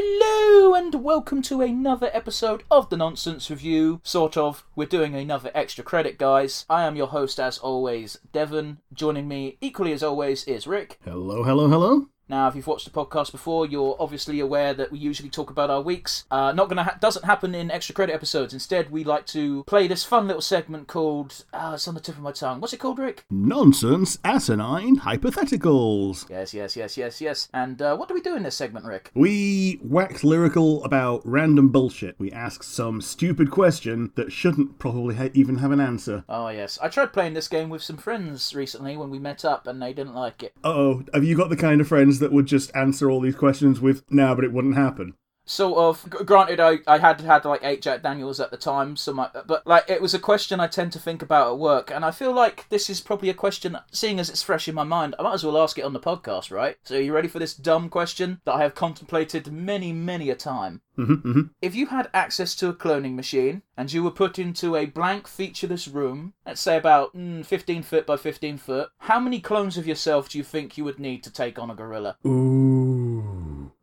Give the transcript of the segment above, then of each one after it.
Hello and welcome to another episode of the Nonsense Review. Sort of. We're doing another extra credit, guys. I am your host, as always, Devon. Joining me, equally as always, is Rick. Hello, hello, hello. Now, if you've watched the podcast before, you're obviously aware that we usually talk about our weeks. Uh, not gonna ha- doesn't happen in extra credit episodes. Instead, we like to play this fun little segment called. Uh, it's on the tip of my tongue. What's it called, Rick? Nonsense, asinine, hypotheticals. Yes, yes, yes, yes, yes. And uh, what do we do in this segment, Rick? We wax lyrical about random bullshit. We ask some stupid question that shouldn't probably ha- even have an answer. Oh yes, I tried playing this game with some friends recently when we met up, and they didn't like it. Uh oh, have you got the kind of friends that would just answer all these questions with, nah, but it wouldn't happen? Sort of granted I, I had had like eight jack daniels at the time so my but like it was a question i tend to think about at work and i feel like this is probably a question seeing as it's fresh in my mind i might as well ask it on the podcast right? So are you ready for this dumb question that i have contemplated many many a time? Hmm hmm if you had access to a cloning machine and you were put into a blank featureless room let's say about mm, 15 foot by 15 foot how many clones of yourself do you think you would need to take on a gorilla? Ooh.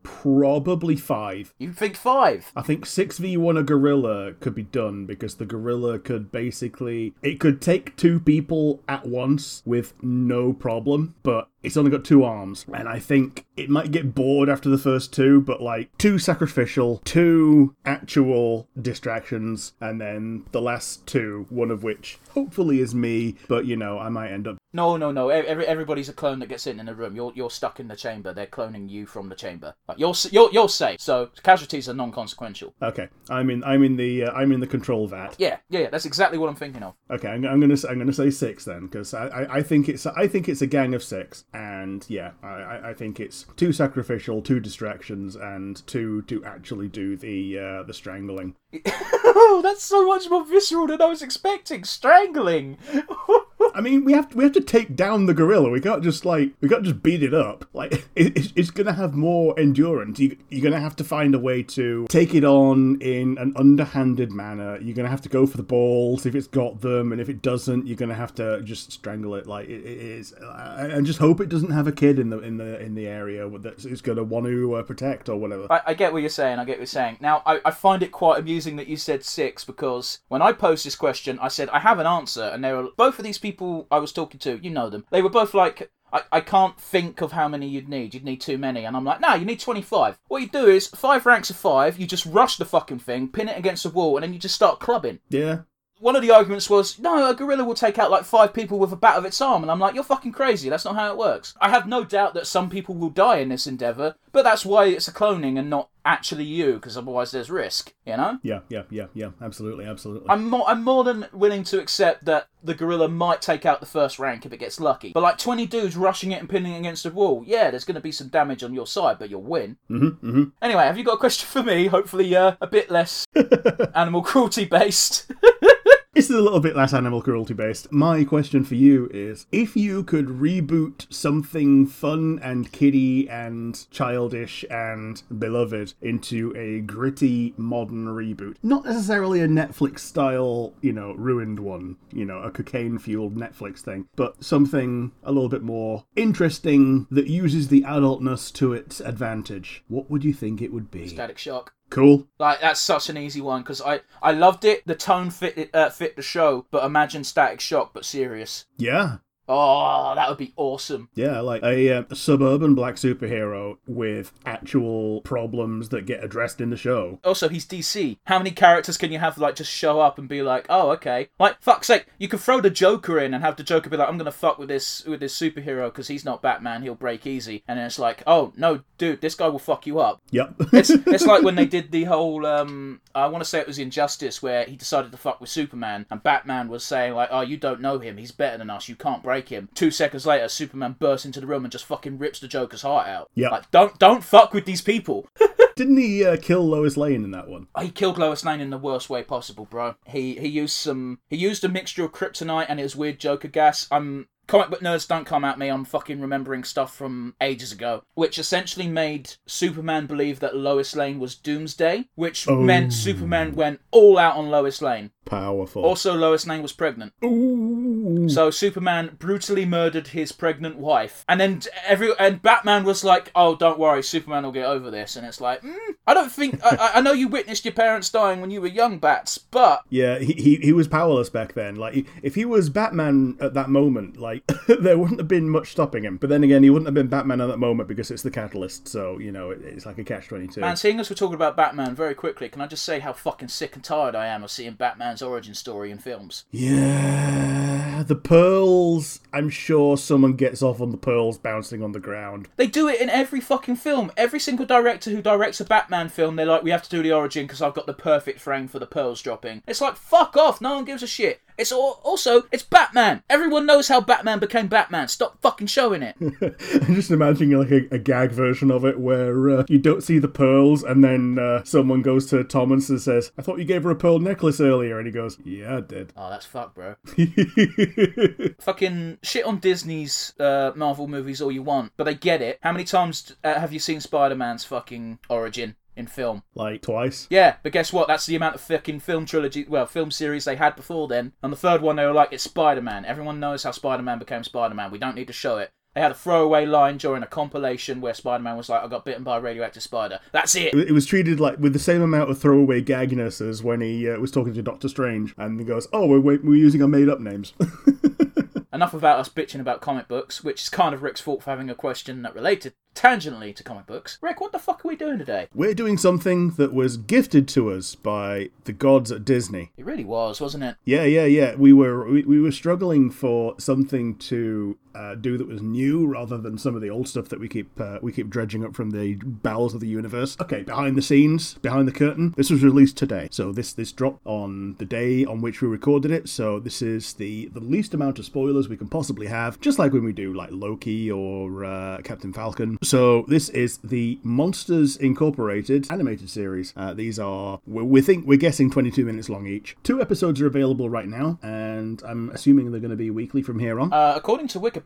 Probably five. you think five I think 6v1 a gorilla could be done because the gorilla could basically. It could take two people at once with no problem, but it's only got two arms. And I think it might get bored after the first two, but like two sacrificial, two actual distractions, and then the last two, one of which hopefully is me, but you know, I might end up. No, no, no. Every, everybody's a clone that gets in in a room. You're you're stuck in the chamber. They're cloning you from the chamber. Like, you're you're you're safe. So casualties are non-consequential. Okay, I'm in. I'm in the. Uh, I'm in the control vat. Yeah, yeah, yeah. That's exactly what I'm thinking of. Okay, I'm, I'm gonna. I'm gonna say six then, because I, I, I think it's. I think it's a gang of six, and yeah, I, I, think it's two sacrificial, two distractions, and two to actually do the uh, the strangling. oh, that's so much more visceral than I was expecting. Strangling. I mean, we have to, we have to take down the gorilla. We can't just like we can't just beat it up. Like it, it's, it's gonna have more endurance. You, you're gonna have to find a way to take it on in an underhanded manner. You're gonna have to go for the balls if it's got them, and if it doesn't, you're gonna have to just strangle it. Like it, it is, and just hope it doesn't have a kid in the in the in the area that it's gonna want to uh, protect or whatever. I, I get what you're saying. I get what you're saying. Now, I, I find it quite amusing that you said six because when I posed this question, I said I have an answer, and they were both of these people I was talking to. You know them. They were both like. I, I can't think of how many you'd need. You'd need too many. And I'm like, no, you need 25. What you do is, five ranks of five, you just rush the fucking thing, pin it against the wall, and then you just start clubbing. Yeah. One of the arguments was, no, a gorilla will take out like five people with a bat of its arm. And I'm like, you're fucking crazy. That's not how it works. I have no doubt that some people will die in this endeavour, but that's why it's a cloning and not actually you, because otherwise there's risk, you know? Yeah. Yeah. Yeah. Yeah. Absolutely. Absolutely. I'm more, I'm more than willing to accept that the gorilla might take out the first rank if it gets lucky. But like 20 dudes rushing it and pinning it against a wall, yeah, there's going to be some damage on your side, but you'll win. hmm hmm Anyway, have you got a question for me? Hopefully, uh, a bit less animal cruelty based. This is a little bit less animal cruelty based. My question for you is if you could reboot something fun and kiddie and childish and beloved into a gritty modern reboot, not necessarily a Netflix style, you know, ruined one, you know, a cocaine fueled Netflix thing, but something a little bit more interesting that uses the adultness to its advantage, what would you think it would be? Static shock. Cool. Like that's such an easy one because I I loved it. The tone fit it, uh, fit the show, but imagine Static Shock but serious. Yeah. Oh, that would be awesome. Yeah, like a, uh, suburban black superhero with actual problems that get addressed in the show. Also, he's DC. How many characters can you have like just show up and be like, oh, okay? Like, fuck's sake, you could throw the Joker in and have the Joker be like, I'm gonna fuck with this with this superhero because he's not Batman. He'll break easy. And then it's like, oh no, dude, this guy will fuck you up. Yep. It's it's like when they did the whole um I want to say it was Injustice where he decided to fuck with Superman and Batman was saying like oh you don't know him he's better than us you can't break him. Two seconds later Superman bursts into the room and just fucking rips the Joker's heart out. Yeah. Like don't don't fuck with these people. Didn't he uh, kill Lois Lane in that one? he killed Lois Lane in the worst way possible, bro. He he used some he used a mixture of kryptonite and his weird Joker gas. I'm comic book nerds don't come at me. I'm fucking remembering stuff from ages ago, which essentially made Superman believe that Lois Lane was Doomsday, which Oh. meant Superman went all out on Lois Lane. Powerful. Also, Lois Lane was pregnant. Ooh. So Superman brutally murdered his pregnant wife, and then every and Batman was like, "Oh, don't worry, Superman will get over this." And it's like, mm, I don't think I, I- know you witnessed your parents dying when you were young, Bats, but Yeah, he, he he was powerless back then. Like, if he was Batman at that moment, like there wouldn't have been much stopping him. But then again, he wouldn't have been Batman at that moment because it's the catalyst. So you know, it, it's like a catch twenty two. man, seeing as we're talking about Batman very quickly, can I just say how fucking sick and tired I am of seeing Batman's origin story in films? Yeah, the pearls. I'm sure someone gets off on the pearls bouncing on the ground. They do it in every fucking film. Every single director who directs a Batman film, they're like, we have to do the origin because I've got the perfect frame for the pearls dropping. It's like, fuck off. No one gives a shit. It's all, also, it's Batman. Everyone knows how Batman became Batman. Stop fucking showing it. I'm just imagining like a, a gag version of it where uh, you don't see the pearls, and then uh, someone goes to Thomas and says, "I thought you gave her a pearl necklace earlier," and he goes, "Yeah, I did." oh, that's fuck, bro. fucking shit on Disney's uh, Marvel movies all you want, but they get it. How many times uh, have you seen Spider Man's fucking origin in film? like twice. Yeah, but guess what? That's the amount of fucking film trilogy, well, film series they had before then. And the third one, they were like, it's Spider Man. Everyone knows how Spider Man became Spider Man. We don't need to show it. They had a throwaway line during a compilation where Spider Man was like, I got bitten by a radioactive spider. That's it. It was treated like with the same amount of throwaway gagness as when he uh, was talking to Doctor Strange, and he goes, "Oh, we're we're we're using our made-up names." Enough about us bitching about comic books, which is kind of Rick's fault for having a question that related tangentially to comic books. Rick, what the fuck are we doing today? we're doing something that was gifted to us by the gods at Disney. It really was, wasn't it? Yeah, yeah, yeah. We were we, we were struggling for something to uh, do that was new rather than some of the old stuff that we keep uh, we keep dredging up from the bowels of the universe. Okay, behind the scenes, behind the curtain. This was released today, so this this dropped on the day on which we recorded it. So this is the the least amount of spoilers we can possibly have, just like when we do like Loki or uh, Captain Falcon. So this is the Monsters Incorporated animated series. Uh, these are we, we think we're guessing 22 minutes long each. Two episodes are available right now, and I'm assuming they're going to be weekly from here on. Uh, according to Wikipedia,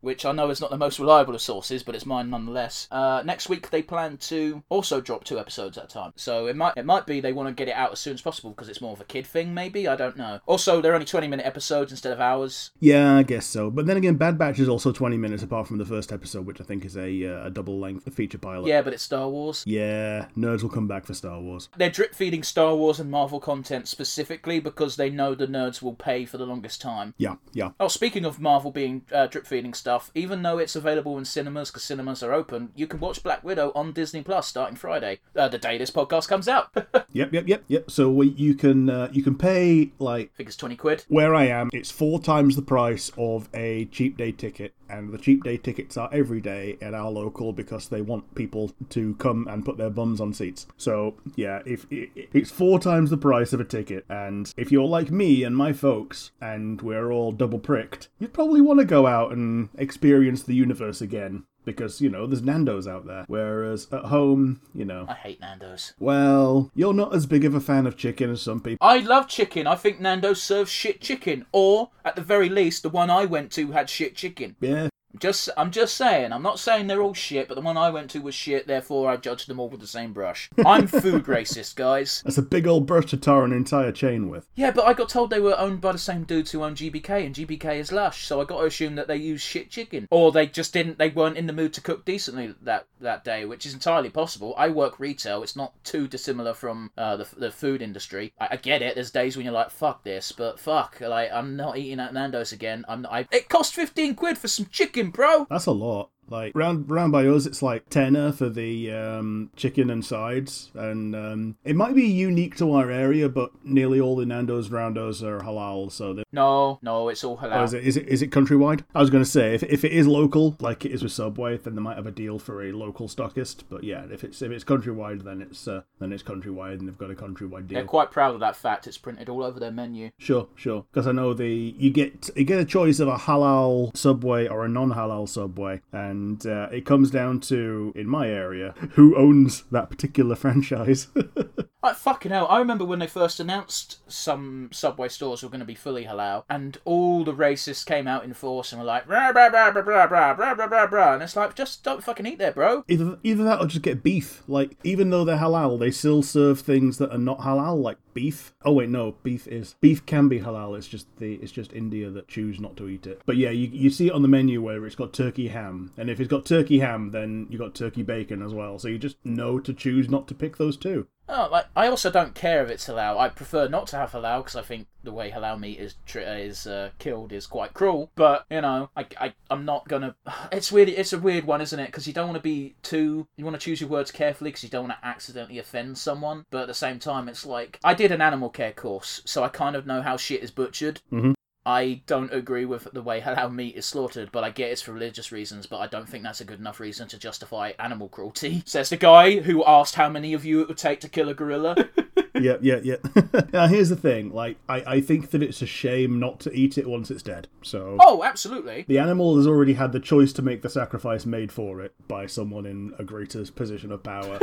which I know is not the most reliable of sources, but it's mine nonetheless. Uh, next week they plan to also drop two episodes at a time. So it might it might be they want to get it out as soon as possible because it's more of a kid thing, maybe. I don't know. Also, they're only twenty minute episodes instead of hours. yeah, I guess so. But then again, Bad Batch is also 20 minutes apart from the first episode, which I think is a, uh, a double length feature pilot. Yeah, but it's Star Wars. Yeah, nerds will come back for Star Wars. They're drip feeding Star Wars and Marvel content specifically because they know the nerds will pay for the longest time. Yeah, yeah. Oh, speaking of Marvel being uh, drip feeding stuff, even though it's available in cinemas because cinemas are open, you can watch Black Widow on Disney Plus starting Friday, uh, the day this podcast comes out. Yep, yep, yep, yep. So we, you can uh, you can pay like I think it's twenty quid. where I am. It's four times the price of a cheap day ticket, and the cheap day tickets are every day at our local because they want people to come and put their bums on seats. So yeah, if it, it's four times the price of a ticket, and if you're like me and my folks, and we're all double pricked, you'd probably want to go out and experience the universe again. Because, you know, there's Nando's out there. Whereas at home, you know, I hate Nando's. well, you're not as big of a fan of chicken as some people. I love chicken. I think Nando's serves shit chicken, or at the very least, the one I went to had shit chicken. Yeah, Just, I'm just saying. I'm not saying they're all shit, but the one I went to was shit. Therefore, I judged them all with the same brush. I'm food racist, guys. that's a big old brush to tar an entire chain with. Yeah, but I got told they were owned by the same dudes who own GBK, and GBK is lush, so I got to assume that they use shit chicken, or they just didn't. They weren't in the mood to cook decently that that day, which is entirely possible. I work retail; it's not too dissimilar from uh, the the food industry. I, I get it. There's days when you're like, "Fuck this," but fuck, like I'm not eating at Nando's again. I'm. I, it cost fifteen quid for some chicken, bro. That's a lot. Like round round by us, it's like tenner for the um, chicken and sides, and um, it might be unique to our area, but nearly all the Nando's round us are halal. So, they- No, no, it's all halal. oh, is it is it is it countrywide? I was going to say if, if it is local, like it is with Subway, then they might have a deal for a local stockist. But yeah, if it's if it's countrywide, then it's uh, then it's countrywide, and they've got a countrywide deal. They're quite proud of that fact. It's printed all over their menu. Sure, sure. Because I know the you get you get a choice of a halal subway or a non-halal subway, and uh, it comes down to in my area who owns that particular franchise. Like fucking hell! I remember when they first announced some Subway stores were going to be fully halal, and all the racists came out in force and were like, rah, rah, rah, rah, rah, rah, rah, rah, rah. and it's like, just don't fucking eat there, bro. either either that or just get beef. Like even though they're halal, they still serve things that are not halal, like beef. Oh wait, no, beef is beef can be halal. It's just the it's just India that choose not to eat it. But yeah, you you see it on the menu where it's got turkey ham, and if it's got turkey ham, then you got turkey bacon as well. So you just know to choose not to pick those two. Oh, like I also don't care if it's halal. I prefer not to have halal because I think the way halal meat is tr- is uh, killed is quite cruel. But you know, I, I'm not gonna. It's weird. It's a weird one, isn't it? Because you don't want to be too. You want to choose your words carefully because you don't want to accidentally offend someone. But at the same time, it's like I did an animal care course, so I kind of know how shit is butchered. Mhm. I don't agree with the way halal meat is slaughtered, but I get it's for religious reasons, but I don't think that's a good enough reason to justify animal cruelty. Says the guy who asked how many of you it would take to kill a gorilla. yeah, yeah, yeah. now here's the thing. Like, I I think that it's a shame not to eat it once it's dead. So. oh, absolutely. The animal has already had the choice to make the sacrifice made for it by someone in a greater position of power.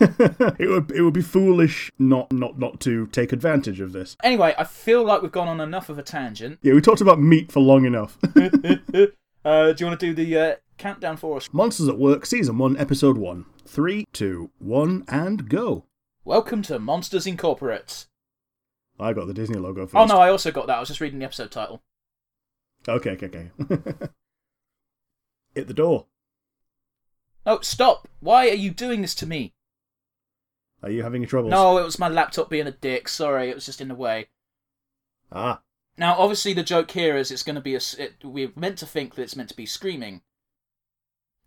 it would it would be foolish not not not to take advantage of this. Anyway, I feel like we've gone on enough of a tangent. Yeah, we talked about meat for long enough. Uh, do you want to do the uh, countdown for us? Monsters at Work, Season 1, Episode 1. Three, two, one, and go. Welcome to Monsters Incorporate. I got the Disney logo first. Oh no, I also got that. I was just reading the episode title. Okay, okay, okay. Hit the door. No, stop! Why are you doing this to me? Are you having trouble? No, it was my laptop being a dick. Sorry, it was just in the way. Ah, Now, obviously, the joke here is it's going to be a. It, we're meant to think that it's meant to be screaming.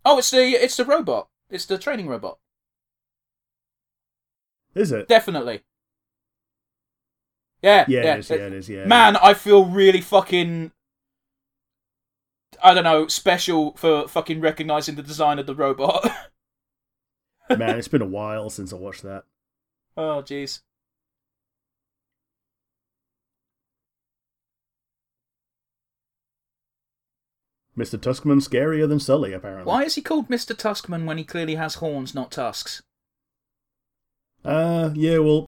Oh, it's the it's the robot. It's the training robot. is it? Definitely. Yeah. Yeah, yeah. it is. Yeah, it is. Yeah. Man, I feel really fucking. I don't know, special for fucking recognizing the design of the robot. Man, it's been a while since I watched that. oh, jeez. Mr. Tuskman scarier than Sully, apparently. Why is he called Mr. Tuskman when he clearly has horns, not tusks? Uh, yeah, well,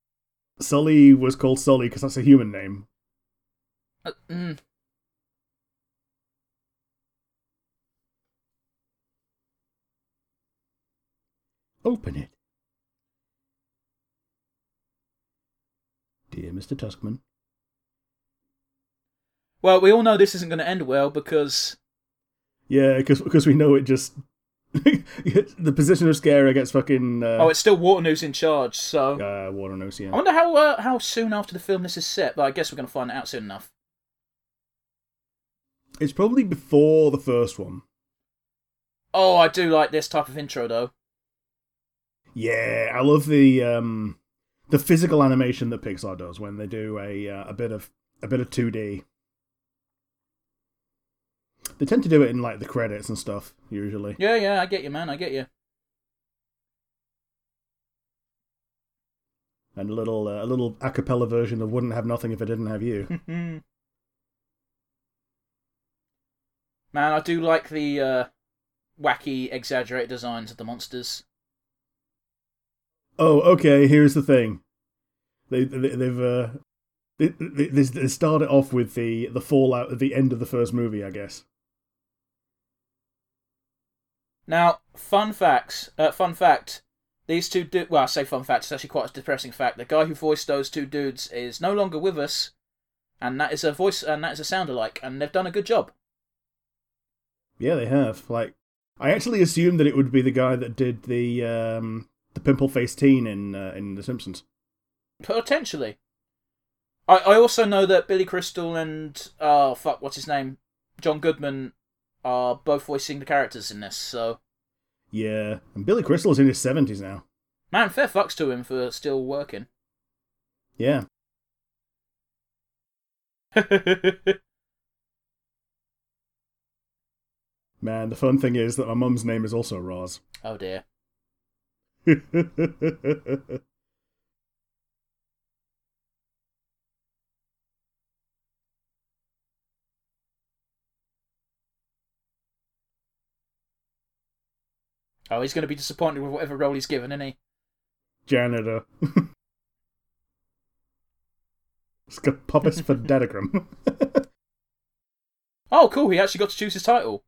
Sully was called Sully because that's a human name. Uh, mm. Open it. Dear Mr. Tuskman. Well, we all know this isn't going to end well because Yeah, because we know it just. the position of Scarer gets fucking. Uh, oh, it's still Waternoose in charge. So uh, Waternoose, yeah. I wonder how uh, how soon after the film this is set. But I guess we're going to find it out soon enough. It's probably before the first one. Oh, I do like this type of intro though. Yeah, I love the um, the physical animation that Pixar does when they do a uh, a bit of a bit of two D. They tend to do it in like the credits and stuff usually. Yeah, yeah, I get you, man. I get you. And a little uh, a little a cappella version of "Wouldn't Have Nothing If I Didn't Have You." man, I do like the uh, wacky, exaggerated designs of the monsters. Oh, okay. Here's the thing. They, they they've uh, they, they, they started off with the the fallout at the end of the first movie, I guess. Now, fun facts. Uh, fun fact. These two du- well, I say fun fact. It's actually quite a depressing fact. The guy who voiced those two dudes is no longer with us, and that is a voice and that is a sound alike, and they've done a good job. Yeah, they have. Like, I actually assumed that it would be the guy that did the um, the pimple faced teen in uh, in The Simpsons. Potentially. I I also know that Billy Crystal and oh fuck, what's his name, John Goodman, are both voicing the characters in this. So Yeah, and Billy Crystal is in his seventies now. man, fair fucks to him for still working. Yeah, man. The fun thing is that my mum's name is also Roz. oh dear. Oh, he's going to be disappointed with whatever role he's given, isn't he? Janitor. Scopoppus for Datagram. Oh, cool. He actually got to choose his title.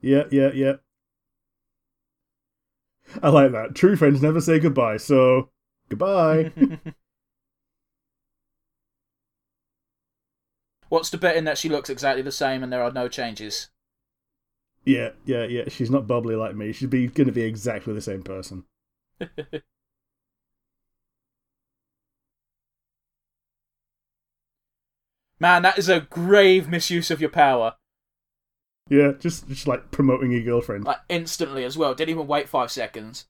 yeah, yeah, yeah. I like that. True friends never say goodbye, so goodbye. What's the betting that she looks exactly the same and there are no changes? Yeah, yeah, yeah. She's not bubbly like me. She'd be going to be exactly the same person. Man, that is a grave misuse of your power. Yeah, just just like promoting your girlfriend. Like instantly as well. Didn't even wait five seconds.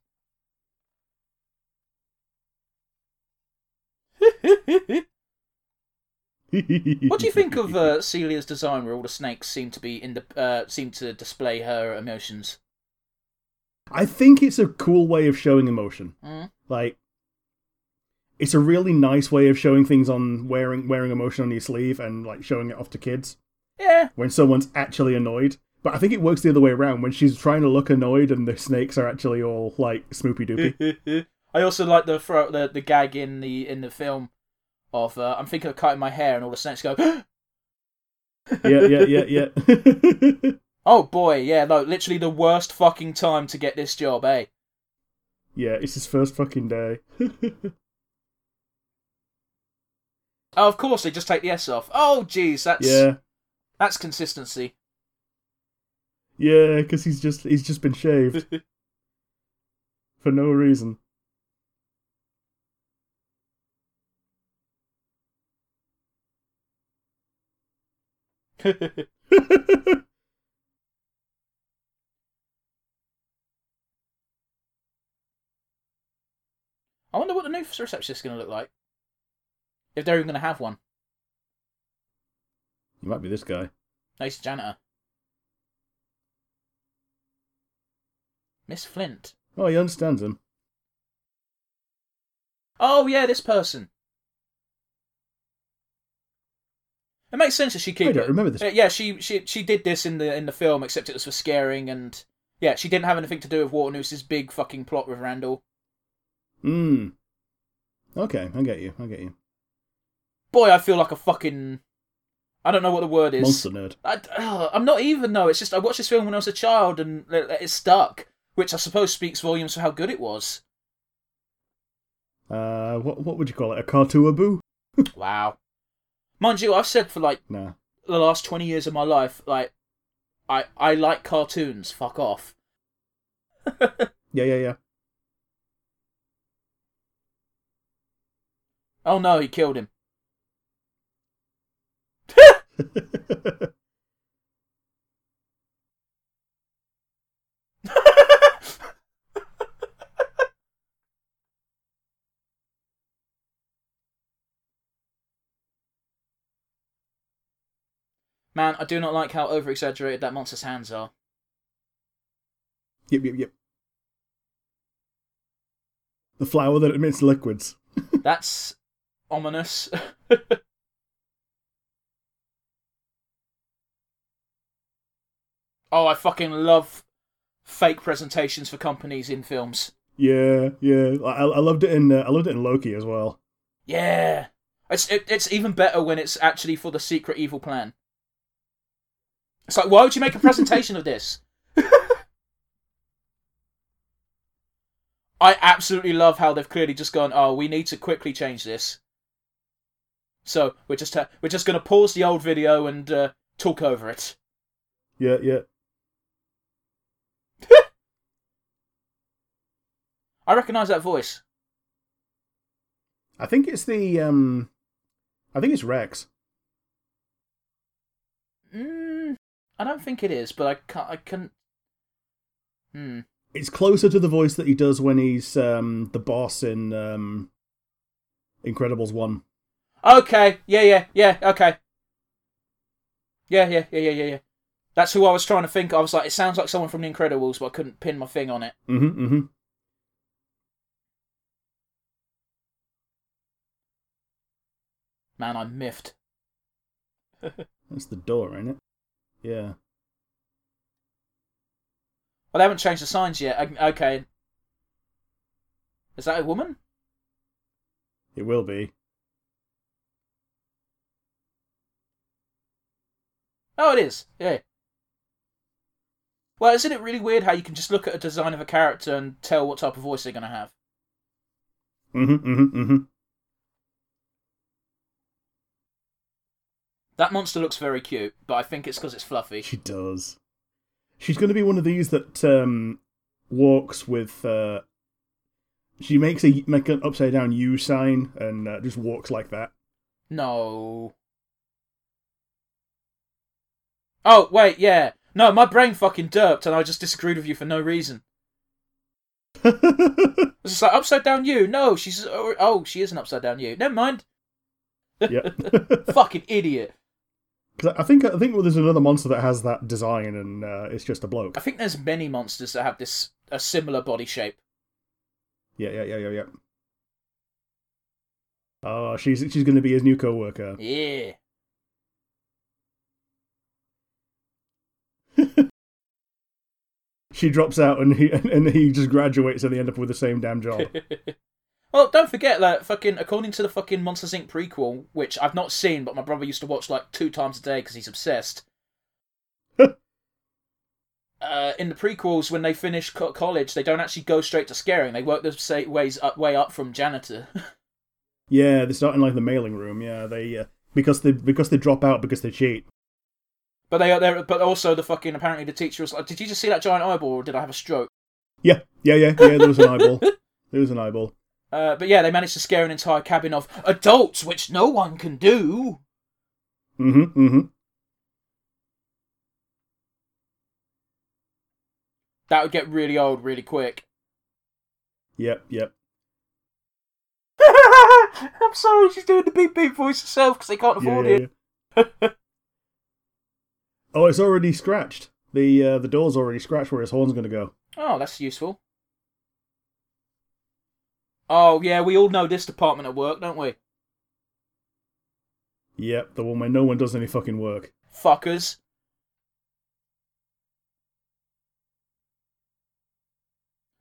what do you think of uh, Celia's design, where all the snakes seem to be in the uh, seem to display her emotions? I think it's a cool way of showing emotion. Mm. Like, it's a really nice way of showing things on wearing wearing emotion on your sleeve and like showing it off to kids Yeah, when someone's actually annoyed. But I think it works the other way around when she's trying to look annoyed and the snakes are actually all like spoopy doopy. I also like the throw, the the gag in the in the film of uh, I'm thinking of cutting my hair and all the snakes go. yeah, yeah, yeah, yeah. oh boy, yeah, no, literally the worst fucking time to get this job, eh? yeah, it's his first fucking day. Oh, of course they just take the S off. Oh, jeez, that's yeah, that's consistency. yeah, because he's just he's just been shaved for no reason. I wonder what the new receptionist is going to look like. If they're even going to have one. You might be this guy. Nice janitor. Miss Flint. Oh, he understands him. Oh yeah, this person. It makes sense that she keep I don't it. remember this. Uh, Yeah, she she she did this in the in the film, except it was for scaring and yeah, she didn't have anything to do with Waternoose's big fucking plot with Randall. Hmm. Okay, I get you. I get you. Boy, I feel like a fucking I don't know what the word is. Monster nerd. I, ugh, I'm not even though. It's just I watched this film when I was a child and it, it stuck, which I suppose speaks volumes for how good it was. Uh, what what would you call it? A cartoonaboo? Wow. Mind you, I've said for like Nah. the last 20 years of my life, like, I, I like cartoons, fuck off. Yeah, yeah, yeah. Oh no, he killed him. Man, I do not like how over exaggerated that monster's hands are. yep, yep, yep. The flower that emits liquids. That's ominous. oh, I fucking love fake presentations for companies in films. Yeah, yeah. I, I loved it in uh, I loved it in Loki as well. Yeah. It's it, it's even better when it's actually for the secret evil plan. It's like, why would you make a presentation of this? I absolutely love how they've clearly just gone. Oh, we need to quickly change this. So we're just uh, we're just going to pause the old video and uh, talk over it. Yeah, yeah. I recognise that voice. I think it's the um, I think it's Rex. Mm, I don't think it is, but I can't. I can. Hmm. It's closer to the voice that he does when he's um the boss in um, Incredibles one. Okay. Yeah. Yeah. Yeah. Okay. Yeah. Yeah. Yeah. Yeah. Yeah. Yeah. That's who I was trying to think. I was like, it sounds like someone from The Incredibles, but I couldn't pin my thing on it. Mm-hmm. Mm-hmm. Man, I'm miffed. That's the door, ain't it? Yeah. Well, they haven't changed the signs yet. I- Okay. Is that a woman? It will be. Oh, it is. Yeah. Well, isn't it really weird how you can just look at a design of a character and tell what type of voice they're going to have? Mm-hmm. Mm-hmm. Mm-hmm. That monster looks very cute, but I think it's because it's fluffy. She does. She's going to be one of these that um, walks with. Uh, she makes a make an upside down U sign and uh, just walks like that. No. Oh, wait, yeah. No, my brain fucking derped and I just disagreed with you for no reason. It's just like, upside down you? No, she's. Oh, oh, she is an upside down you. Never mind. yeah. Fucking idiot. I think I think well, there's another monster that has that design and uh, it's just a bloke. I think there's many monsters that have this a similar body shape. Yeah, yeah, yeah, yeah, yeah. Oh, she's she's going to be his new co-worker. Yeah. She drops out and he and he just graduates and they end up with the same damn job. well, don't forget that fucking according to the fucking Monsters Inc. prequel, which I've not seen, but my brother used to watch like two times a day because he's obsessed. uh, in the prequels, when they finish co- college, they don't actually go straight to scaring. They work their ways up, way up from janitor. yeah, they start in like the mailing room. Yeah, they uh, because they because they drop out because they cheat. but they are there. But also the fucking apparently the teacher was like, "Did you just see that giant eyeball, or did I have a stroke?" Yeah, yeah, yeah, yeah. There was an eyeball. There was an eyeball. Uh, but yeah, they managed to scare an entire cabin of adults, which no one can do. Mm-hmm. Mm-hmm. That would get really old really quick. Yep, yep. I'm sorry, she's doing the beep beep voice herself because they can't Yeah, afford yeah, it. oh, it's already scratched. The uh, the door's already scratched where his horn's going to go. Oh, that's useful. Oh yeah, we all know this department at work, don't we? Yep, the one where no one does any fucking work. Fuckers.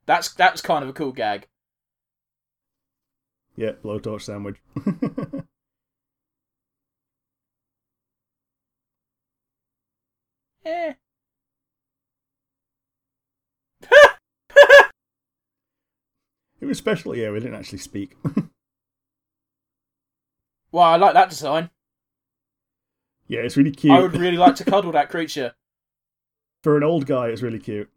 That's that's kind of a cool gag. Yep, blowtorch sandwich. Eh. it was special. Yeah, we didn't actually speak. Well, I like that design. yeah, it's really cute. I would really like to cuddle that creature. For an old guy, it's really cute.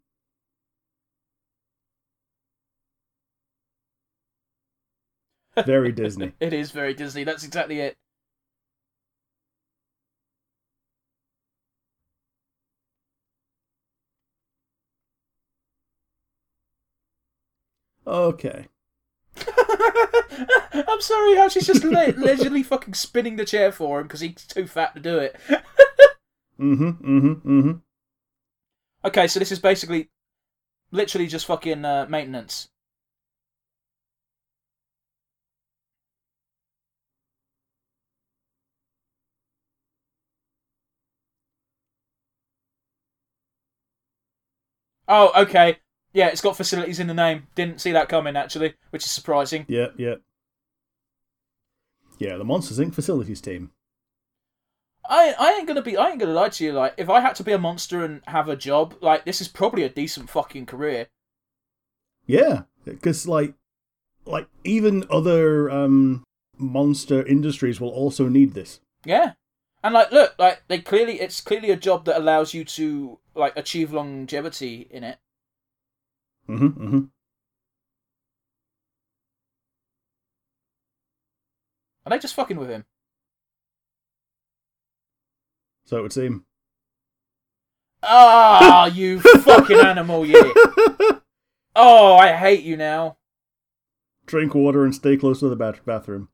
Very Disney. It is very Disney. That's exactly it. Okay. I'm sorry how she's just le- leisurely fucking spinning the chair for him because he's too fat to do it. Mm-hmm. Mm-hmm. Mm-hmm. Okay, so this is basically, literally just fucking uh, maintenance. Oh, okay. Yeah, it's got facilities in the name. Didn't see that coming actually, which is surprising. Yeah, yeah. Yeah, the Monsters Inc. facilities team. I I ain't gonna be I ain't gonna lie to you. Like, if I had to be a monster and have a job, like this is probably a decent fucking career. Yeah, because like, like even other um monster industries will also need this. Yeah. And like, look, like they clearly, it's clearly a job that allows you to like achieve longevity in it. Mm-hmm. Mm-hmm. Are they just fucking with him? So it would seem. Ah, you fucking animal, you! Oh, I hate you now. Drink water and stay close to the bathroom.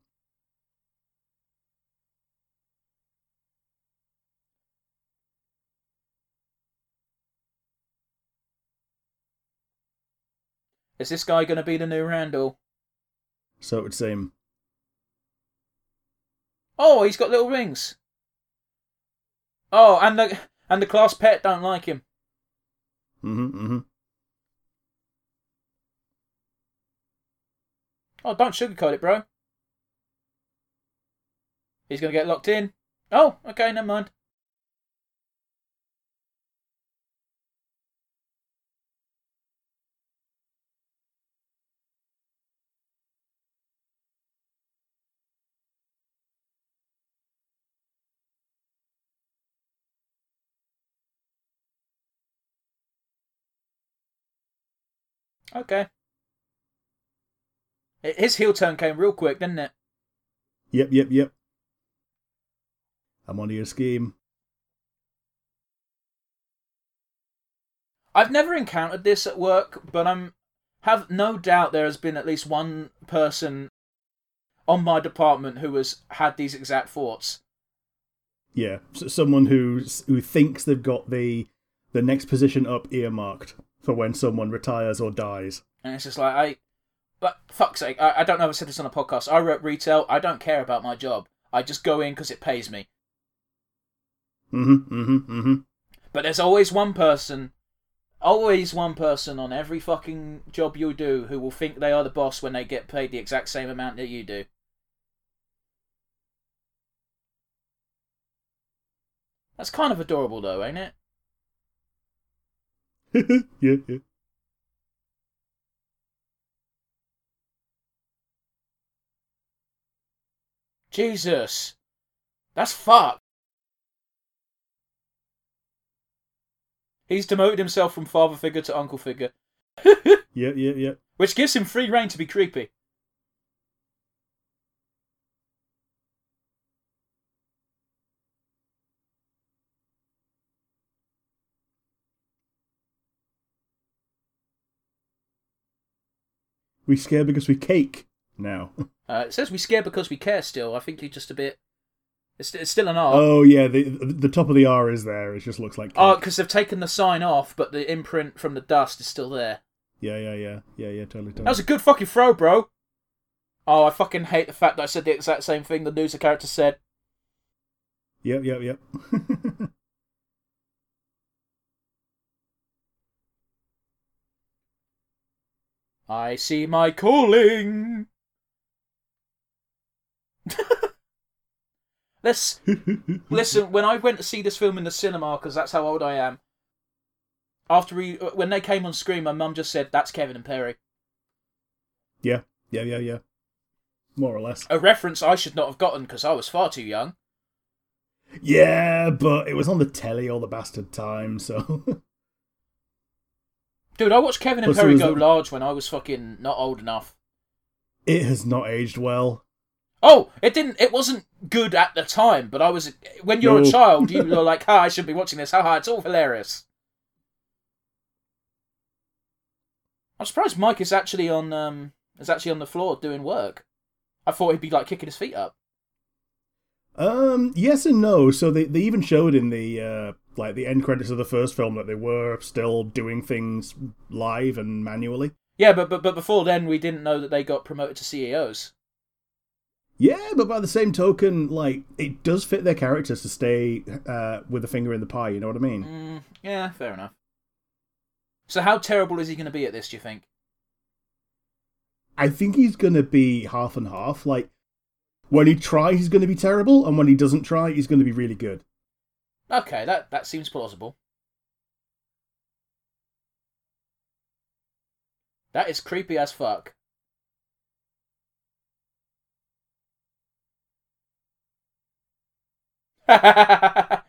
Is this guy gonna be the new Randall? So it would seem. Oh, he's got little rings. Oh, and the and the class pet don't like him. Mm-hmm. Mm-hmm. Oh, don't sugarcoat it, bro. He's gonna get locked in. Oh, okay, never mind. Okay. His heel turn came real quick, didn't it? Yep, yep, yep. I'm on your scheme. I've never encountered this at work, but I'm have no doubt there has been at least one person on my department who has had these exact thoughts. Yeah, someone who who thinks they've got the the next position up earmarked for when someone retires or dies. And it's just like I but fuck's sake, I, I don't know if I said this on a podcast. I work retail, I don't care about my job. I just go in because it pays me. Mm-hmm, mm-hmm, mm-hmm. But there's always one person, always one person on every fucking job you do who will think they are the boss when they get paid the exact same amount that you do. That's kind of adorable though, ain't it? yeah, yeah. Jesus. That's fucked. He's demoted himself from father figure to uncle figure, Yeah, yeah, yeah. which gives him free reign to be creepy. We scare because we cake now. Uh, it says we scare because we care still. I think he's just a bit. It's, it's still an R. Oh yeah, the the top of the R is there. It just looks like. Oh, because they've taken the sign off, but the imprint from the dust is still there. yeah, yeah, yeah, yeah, yeah. Totally, totally. That was a good fucking throw, bro. Oh, I fucking hate the fact that I said the exact same thing the loser character said. Yep, yep, yep. I see my calling. Let's listen. When I went to see this film in the cinema, because that's how old I am. After we, uh, when they came on screen, my mum just said, "That's Kevin and Perry." yeah, yeah, yeah, yeah. More or less. A reference I should not have gotten because I was far too young. Yeah, but it was on the telly all the bastard time, so. Dude, I watched Kevin and Perry go a- large when I was fucking not old enough. it has not aged well. Oh, it didn't. It wasn't good at the time, but I was. When you're a child, you were like, "Ha, I should be watching this. Ha ha, it's all hilarious." I'm surprised Mike is actually on. Um, is actually on the floor doing work. I thought he'd be like kicking his feet up. Um, yes and no. So they, they even showed in the uh, like the end credits of the first film that they were still doing things live and manually. Yeah, but but but before then, we didn't know that they got promoted to CEOs. Yeah, but by the same token, like it does fit their characters to stay uh, with a finger in the pie. You know what I mean? Mm, yeah, fair enough. So how terrible is he going to be at this? Do you think? I think he's gonna be half and half. Like when he tries, he's gonna be terrible, and when he doesn't try, he's gonna be really good. Okay, that that seems plausible. That is creepy as fuck.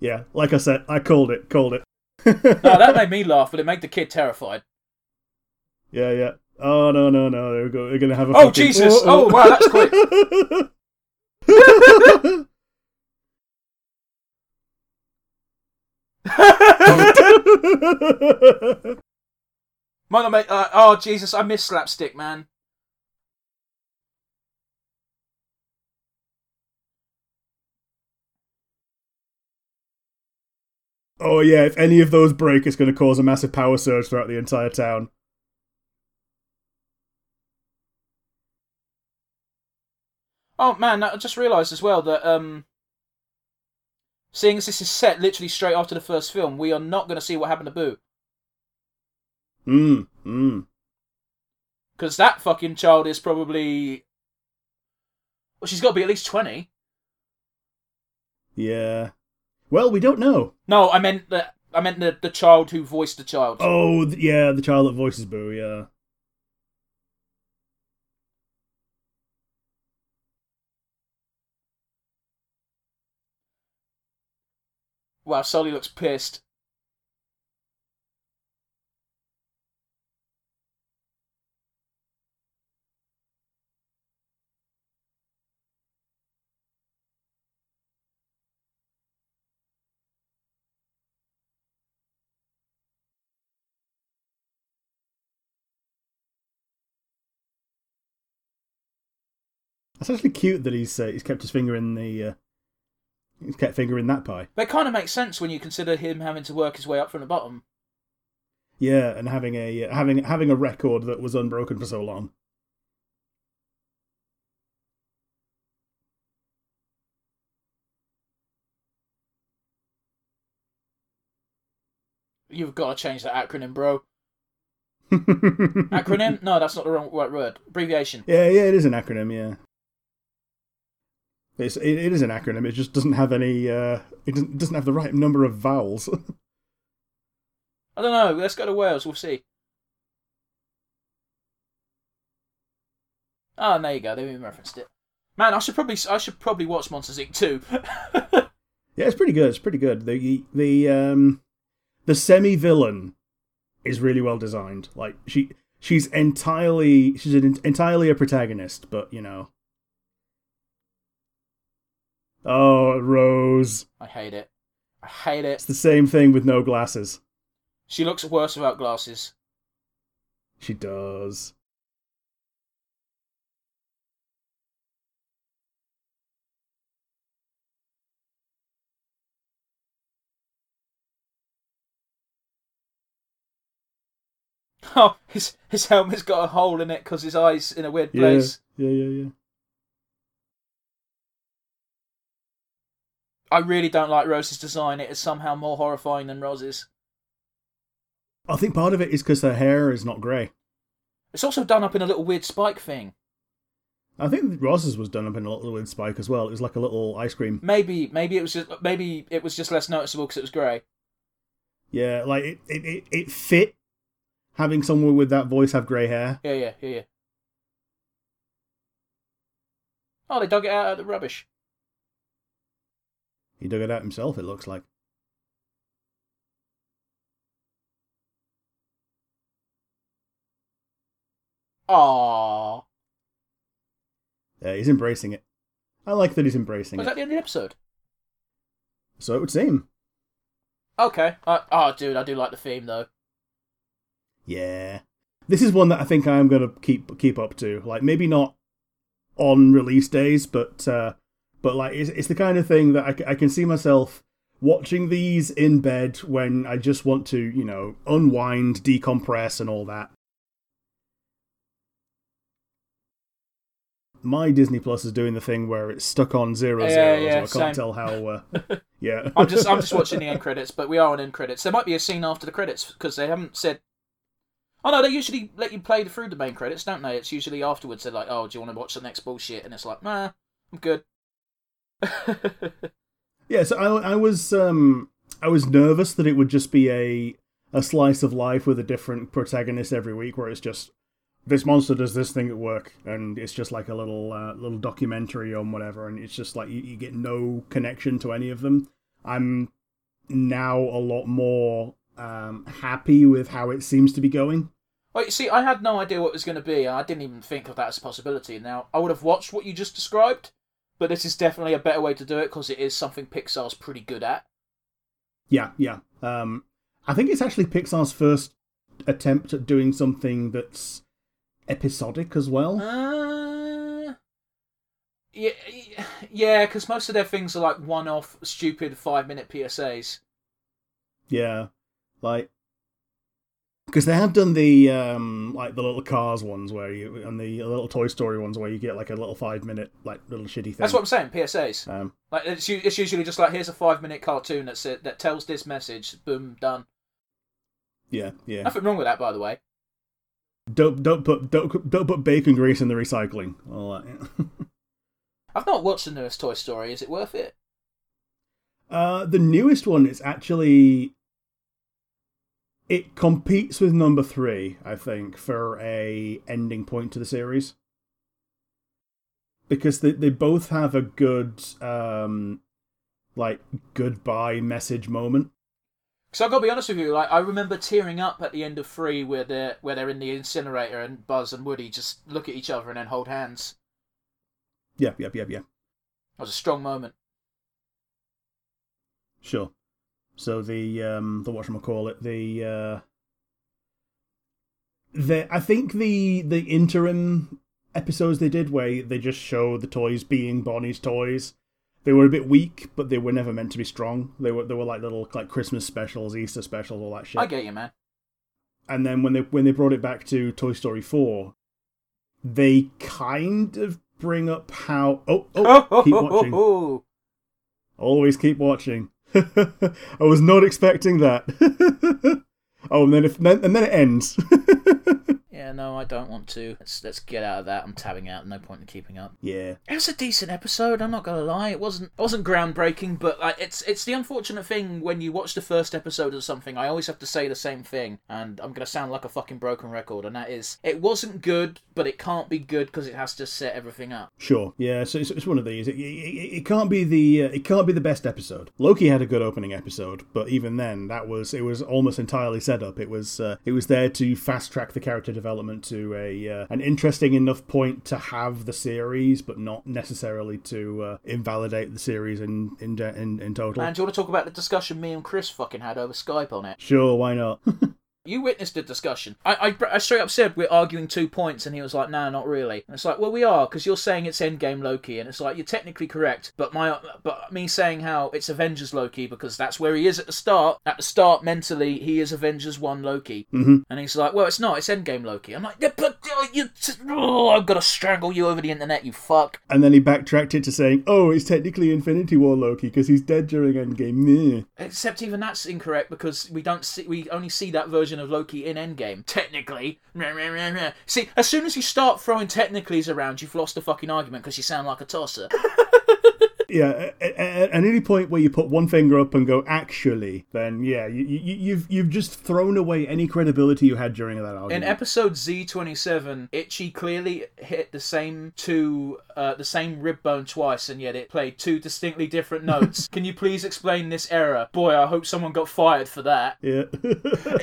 Yeah, like I said, I called it. Called it. Oh, that made me laugh, but it made the kid terrified. Yeah, yeah. Oh no, no, no! They're, go- they're gonna have a. Oh, fucking- Jesus! Oh, wow, that's quick. Might not make. Uh, oh, Jesus! I miss slapstick, man. oh yeah, if any of those break, it's gonna cause a massive power surge throughout the entire town. Oh man, I just realised as well that um, seeing as this is set literally straight after the first film, we are not going to see what happened to Boo Mm, mm. because that fucking child is probably. Well, she's got to be at least twenty. Yeah. Well, we don't know. No, I meant the I meant the the child who voiced the child. Oh, yeah, the child that voices Boo. Yeah. Wow, Sully looks pissed. It's actually cute that he's uh, he's kept his finger in the uh, he's kept finger in that pie. But it kind of makes sense when you consider him having to work his way up from the bottom. Yeah, and having a uh, having having a record that was unbroken for so long. You've got to change that acronym, bro. Acronym? No, that's not the wrong right word. Abbreviation. Yeah, yeah, it is an acronym. Yeah, it's it, it is an acronym. It just doesn't have any. Uh, it doesn't, doesn't have the right number of vowels. I don't know. Let's go to Wales. We'll see. Oh, there you go. They even referenced it. Man, I should probably I should probably watch Monsters Inc. too. yeah, it's pretty good. It's pretty good. The the um the semi villain is really well designed. Like she she's entirely she's an, entirely a protagonist, but you know. Oh, Roze. I hate it. I hate it. It's the same thing with no glasses. She looks worse without glasses. She does. Oh, his his helmet's got a hole in it because his eyes in a weird Yeah, place. yeah, yeah, yeah. I really don't like Roze's design. It is somehow more horrifying than Rose's. I think part of it is because her hair is not grey. It's also done up in a little weird spike thing. I think Roz's was done up in a little weird spike as well. It was like a little ice cream. Maybe maybe it was just maybe it was just less noticeable because it was grey. Yeah, like it, it, it, it fit having someone with that voice have grey hair. Yeah, yeah, yeah, yeah. Oh, they dug it out of the rubbish. He dug it out himself, it looks like. Aww. Yeah, he's embracing it. I like that he's embracing Was it. that the end of the episode? So it would seem. Okay. Uh, oh, dude, I do like the theme though. Yeah. This is one that I think I'm gonna keep keep up to. Like maybe not on release days, but uh, but like it's, it's the kind of thing that I, I can see myself watching these in bed when I just want to, you know, unwind, decompress, and all that. My Disney Plus is doing the thing where it's stuck on zero Yeah, zero, yeah, so I can't same. tell how. Uh, yeah, I'm just I'm just watching the end credits, but we are on end credits. There might be a scene after the credits because they haven't said. Oh no, they usually let you play through the main credits, don't they? It's usually afterwards. They're like, "Oh, do you want to watch the next bullshit?" And it's like, "Nah, I'm good." Yeah, so I, I was um I was nervous that it would just be a a slice of life with a different protagonist every week, where it's just this monster does this thing at work, and it's just like a little uh, little documentary on whatever, and it's just like you, you get no connection to any of them. I'm now a lot more um happy with how it seems to be going. You see, I had no idea what it was going to be. I didn't even think of that as a possibility. Now, I would have watched what you just described, but this is definitely a better way to do it because it is something Pixar's pretty good at. Yeah, yeah. Um, I think it's actually Pixar's first attempt at doing something that's episodic as well. Uh, yeah, yeah, because most of their things are like one-off, stupid five-minute PSAs. Yeah, like because they have done the um like the little cars ones where you and the little Toy Story ones where you get like a little five minute like little shitty thing. That's what I'm saying. PSAs. Um, Like it's it's usually just like here's a five-minute cartoon that's it that tells this message. Boom, done. yeah, yeah. Nothing wrong with that, by the way. Don't don't put don't don't put bacon grease in the recycling. All that. yeah. I've not watched the newest Toy Story. Is it worth it? Uh, the newest one is actually it competes with number three, I think, for a ending point to the series because they they both have a good um like goodbye message moment. Because I've got to be honest with you, like I remember tearing up at the end of three, where they're where they're in the incinerator and Buzz and Woody just look at each other and then hold hands. Yep, yep, yep, yep. That was a strong moment. Sure. So the um the what call it the uh the I think the the interim episodes they did where they just show the toys being Bonnie's toys. They were a bit weak, but they were never meant to be strong. They were they were like little like Christmas specials, Easter specials, all that shit. I get you, man. and then when they when they brought it back to Toy Story four, they kind of bring up how oh oh keep watching always keep watching. I was not expecting that. oh, and then if and then it ends. Yeah, no, I don't want to. Let's let's get out of that. I'm tabbing out. No point in keeping up. yeah, It was a decent episode. I'm not gonna lie. It wasn't it wasn't groundbreaking, but like, it's it's the unfortunate thing when you watch the first episode of something. I always have to say the same thing, and I'm gonna sound like a fucking broken record. And that is, it wasn't good, but it can't be good because it has to set everything up. sure. Yeah, so it's, it's one of these. It, it, it can't be the uh, it can't be the best episode. Loki had a good opening episode, but even then, that was it was almost entirely set up. It was uh, it was there to fast track the character development to a uh, an interesting enough point to have the series, but not necessarily to uh, invalidate the series in in in, in total. And do you want to talk about the discussion me and Chris fucking had over Skype on it? Sure, why not? You witnessed the discussion. I, I, I straight up said we're arguing two points, and he was like, "No, not really." And it's like, "Well, we are because you're saying it's Endgame Loki," and it's like you're technically correct, but my but me saying how it's Avengers Loki because that's where he is at the start. At the start, mentally, he is Avengers One Loki, hmm and he's like, "Well, it's not. It's Endgame Loki." I'm like, yeah, "But uh, you, oh, I've got to strangle you over the internet, you fuck." And then he backtracked it to saying, "Oh, it's technically Infinity War Loki because he's dead during Endgame." Meh. Except even that's incorrect because we don't see we only see that version of Loki in Endgame. Technically, see, as soon as you start throwing technicallys around, you've lost the fucking argument because you sound like a tosser. Yeah, at, at, at any point where you put one finger up and go, "Actually," then yeah, you, you, you've you've just thrown away any credibility you had during that argument. In episode Z twenty seven, Itchy clearly hit the same two, uh, the same rib bone twice, and yet it played two distinctly different notes. Can you please explain this error? Boy, I hope someone got fired for that. yeah,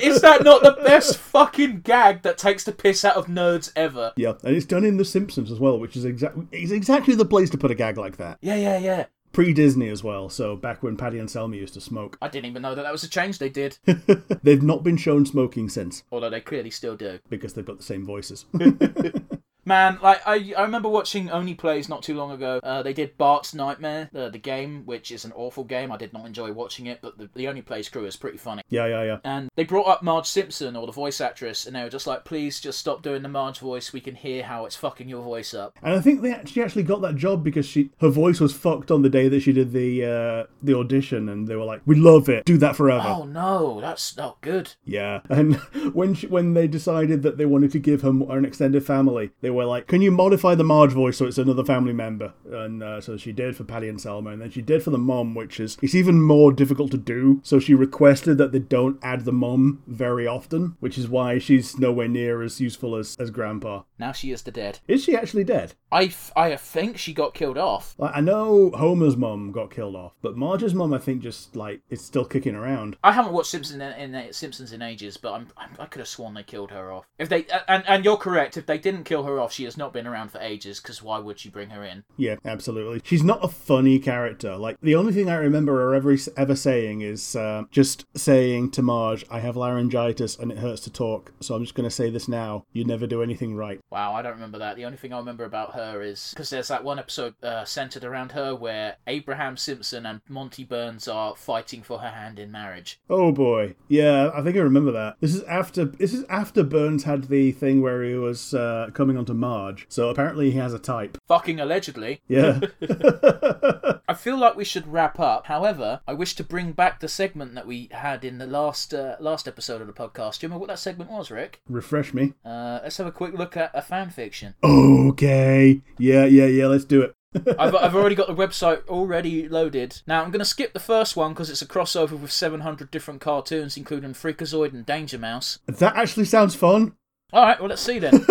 Is that not the best fucking gag that takes the piss out of nerds ever? yeah, and it's done in The Simpsons as well, which is exactly is exactly the place to put a gag like that. Yeah, yeah, yeah. Pre Disney as well, so back when Patty and Selma used to smoke. I didn't even know that that was a change they did. They've not been shown smoking since Although they clearly still do. because they've got the same voices. Man, like I, I remember watching Only Plays not too long ago. Uh, they did Bart's Nightmare, the, the game, which is an awful game. I did not enjoy watching it, but the, the Only Plays crew is pretty funny. yeah, yeah, yeah. And they brought up Marge Simpson, or the voice actress, and they were just like, "Please, just stop doing the Marge voice. We can hear how it's fucking your voice up." And I think they actually actually got that job because she her voice was fucked on the day that she did the uh, the audition, and they were like, "We love it, do that forever." Oh no, that's not good. Yeah, and when she, when they decided that they wanted to give her an extended family, they were like, "Can you modify the Marge voice so it's another family member?" And uh, so she did for Patty and Selma, and then she did for the mom, which is it's even more difficult to do. So she requested that they don't add the mom very often, which is why she's nowhere near as useful as as Grandpa. Now she is the dead. Is she actually dead? I, f- I think she got killed off. Like, I know Homer's mom got killed off, but Marge's mom, I think, just like is still kicking around. I haven't watched Simpsons in, in Simpsons in ages, but I'm, I'm I could have sworn they killed her off. If they and and you're correct, if they didn't kill her off, she has not been around for ages. Because why would you bring her in? Yeah, absolutely. She's not a funny character. Like the only thing I remember her ever ever saying is uh, just saying to Marge, "I have laryngitis and it hurts to talk, so I'm just going to say this now. You never do anything right." Wow, I don't remember that. The only thing I remember about her is because there's that one episode uh, centered around her where Abraham Simpson and Monty Burns are fighting for her hand in marriage. Oh boy, yeah, I think I remember that. This is after this is after Burns had the thing where he was uh, coming onto Marge. So apparently he has a type. Fucking allegedly. Yeah. I feel like we should wrap up. However, I wish to bring back the segment that we had in the last uh, last episode of the podcast. Do you remember what that segment was, Rick? Refresh me. Uh, let's have a quick look at a fan fiction. Okay. Yeah, yeah, yeah. Let's do it. I've, I've already got the website already loaded. Now, I'm going to skip the first one because it's a crossover with 700 different cartoons, including Freakazoid and Danger Mouse. That actually sounds fun. Alright, well, let's see then.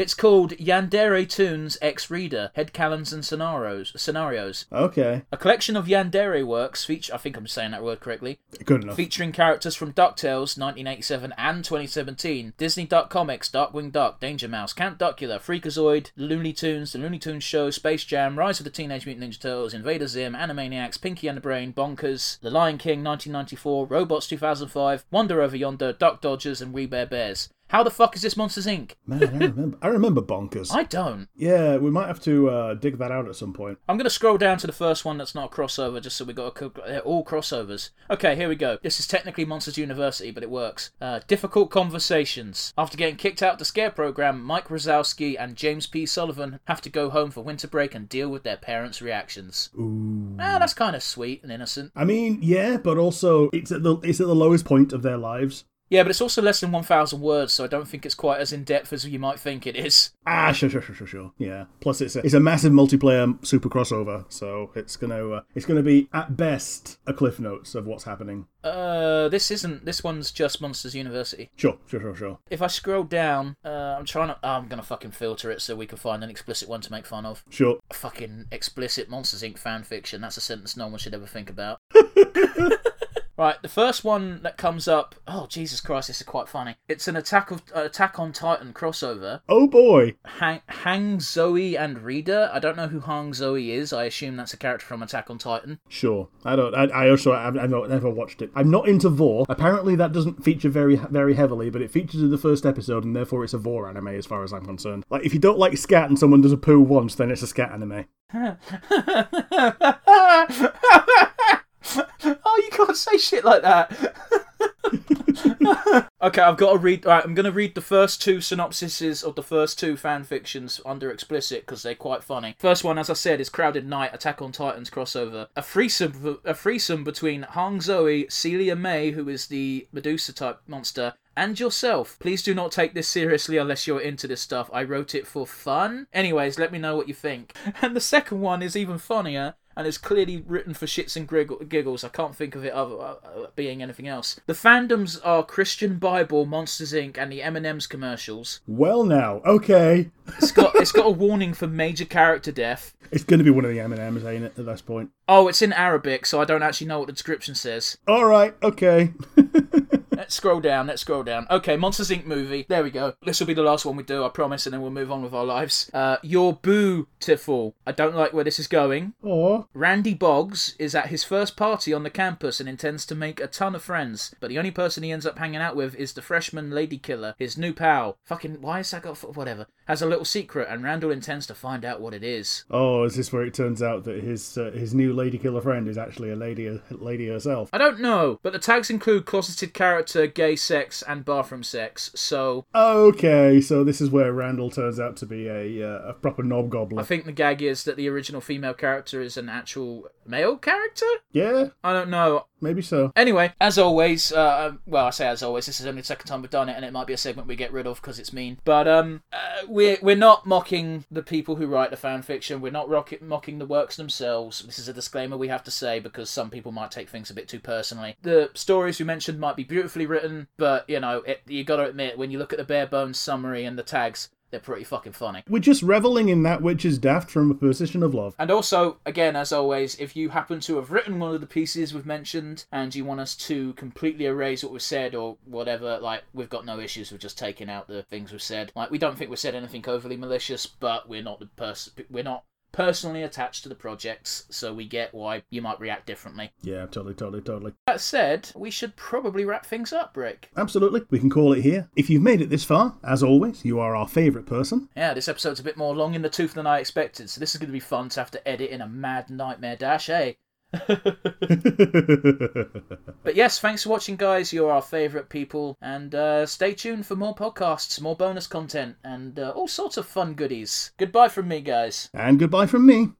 It's called Yandere Toons X Reader Headcanons and Scenarios. Scenarios. Okay. A collection of Yandere works, feature, I think I'm saying that word correctly, Good enough. featuring characters from DuckTales 1987 and 2017, Disney Duck Comics, Darkwing Duck, Danger Mouse, Count Duckula, Freakazoid, Looney Tunes, The Looney Tunes Show, Space Jam, Rise of the Teenage Mutant Ninja Turtles, Invader Zim, Animaniacs, Pinky and the Brain, Bonkers, The Lion King 1994, Robots 2005, Wander Over Yonder, Duck Dodgers, and We Bare Bears. How the fuck is this Monsters Inc? Man, I remember. I remember bonkers. I don't. Yeah, we might have to uh, dig that out at some point. I'm going to scroll down to the first one that's not a crossover, just so we got a, co- they're all crossovers. Okay, here we go. This is technically Monsters University, but it works. Uh, difficult conversations. After getting kicked out of the Scare program, Mike Wazowski and James P. Sullivan have to go home for winter break and deal with their parents' reactions. Ooh. Ah, that's kind of sweet and innocent. I mean, yeah, but also it's at the it's at the lowest point of their lives. Yeah, but it's also less than 1,000 words, so I don't think it's quite as in depth as you might think it is. Ah, sure, sure, sure, sure, sure. Yeah. Plus, it's a it's a massive multiplayer super crossover, so it's gonna uh, it's gonna be at best a cliff notes of what's happening. Uh, this isn't. This one's just Monsters University. Sure, sure, sure, sure. If I scroll down, uh, I'm trying to. Oh, I'm gonna fucking filter it so we can find an explicit one to make fun of. Sure. Fucking explicit Monsters Inc. fan fiction. That's a sentence no one should ever think about. Right, the first one that comes up. Oh Jesus Christ, this is quite funny. It's an Attack of uh, Attack on Titan crossover. Oh boy. Hang, Hang Zoe and Reader. I don't know who Hang Zoe is. I assume that's a character from Attack on Titan. Sure. I don't. I, I also I've, I've not- never watched it. I'm not into Vore. Apparently, that doesn't feature very very heavily, but it features in the first episode, and therefore it's a Vore anime as far as I'm concerned. Like if you don't like scat and someone does a poo once, then it's a scat anime. oh, you can't say shit like that. okay, I've got to read. Right, I'm going to read the first two synopsises of the first two fan fictions under explicit because they're quite funny. First one, as I said, is Crowded Night Attack on Titans crossover. A threesome, a threesome between Hang Zoe, Celia Mae, who is the Medusa type monster, and yourself. Please do not take this seriously unless you're into this stuff. I wrote it for fun. Anyways, let me know what you think. And the second one is even funnier. And it's clearly written for shits and giggles. I can't think of it other, uh, being anything else. The fandoms are Christian Bible, Monsters Inc., and the M&M's commercials. Well, now, okay, It's got it's got a warning for major character death. it's going to be one of the M and M's, ain't it? At this point. Oh, it's in Arabic, so I don't actually know what the description says. All right, okay. Let's scroll down. Let's scroll down. Okay, Monsters Inc. movie. There we go. This will be the last one we do, I promise, and then we'll move on with our lives. Uh, You're beautiful. I don't like where this is going. Or Randy Boggs is at his first party on the campus and intends to make a ton of friends, but the only person he ends up hanging out with is the freshman lady killer, his new pal. Fucking, why is that got whatever? Has a little secret, and Randall intends to find out what it is. oh, is this where it turns out that his uh, his new lady killer friend is actually a lady a lady herself? I don't know, but the tags include closeted character, gay sex, and bathroom sex, so Okay, so this is where Randall turns out to be a uh, a proper knob goblin. I think the gag is that the original female character is an actual male character? Yeah, I don't know. maybe so. Anyway, as always, uh, um, well, I say as always, this is only the second time we've done it, and it might be a segment we get rid of because it's mean. But um, uh, we're we're not mocking the people who write the fan fiction. We're not mocking the works themselves. This is a disclaimer we have to say because some people might take things a bit too personally. The stories we mentioned might be beautifully written, but you know, it, you got to admit when you look at the bare bones summary and the tags, they're pretty fucking funny. We're just reveling in that which is daft from a position of love. And also, again, as always, if you happen to have written one of the pieces we've mentioned and you want us to completely erase what we've said or whatever, like, we've got no issues with just taking out the things we've said. Like, we don't think we've said anything overly malicious, but we're not the person, we're not personally attached to the projects, so we get why you might react differently. Yeah, totally, totally, totally. That said, we should probably wrap things up, Rick. Absolutely. We can call it here. If you've made it this far, as always, you are our favourite person. Yeah, this episode's a bit more long in the tooth than I expected, so this is going to be fun to have to edit in a mad nightmare dash, eh? But yes, thanks for watching, guys. You're our favourite people. And uh, stay tuned for more podcasts, more bonus content, and uh, all sorts of fun goodies. Goodbye from me, guys. and goodbye from me.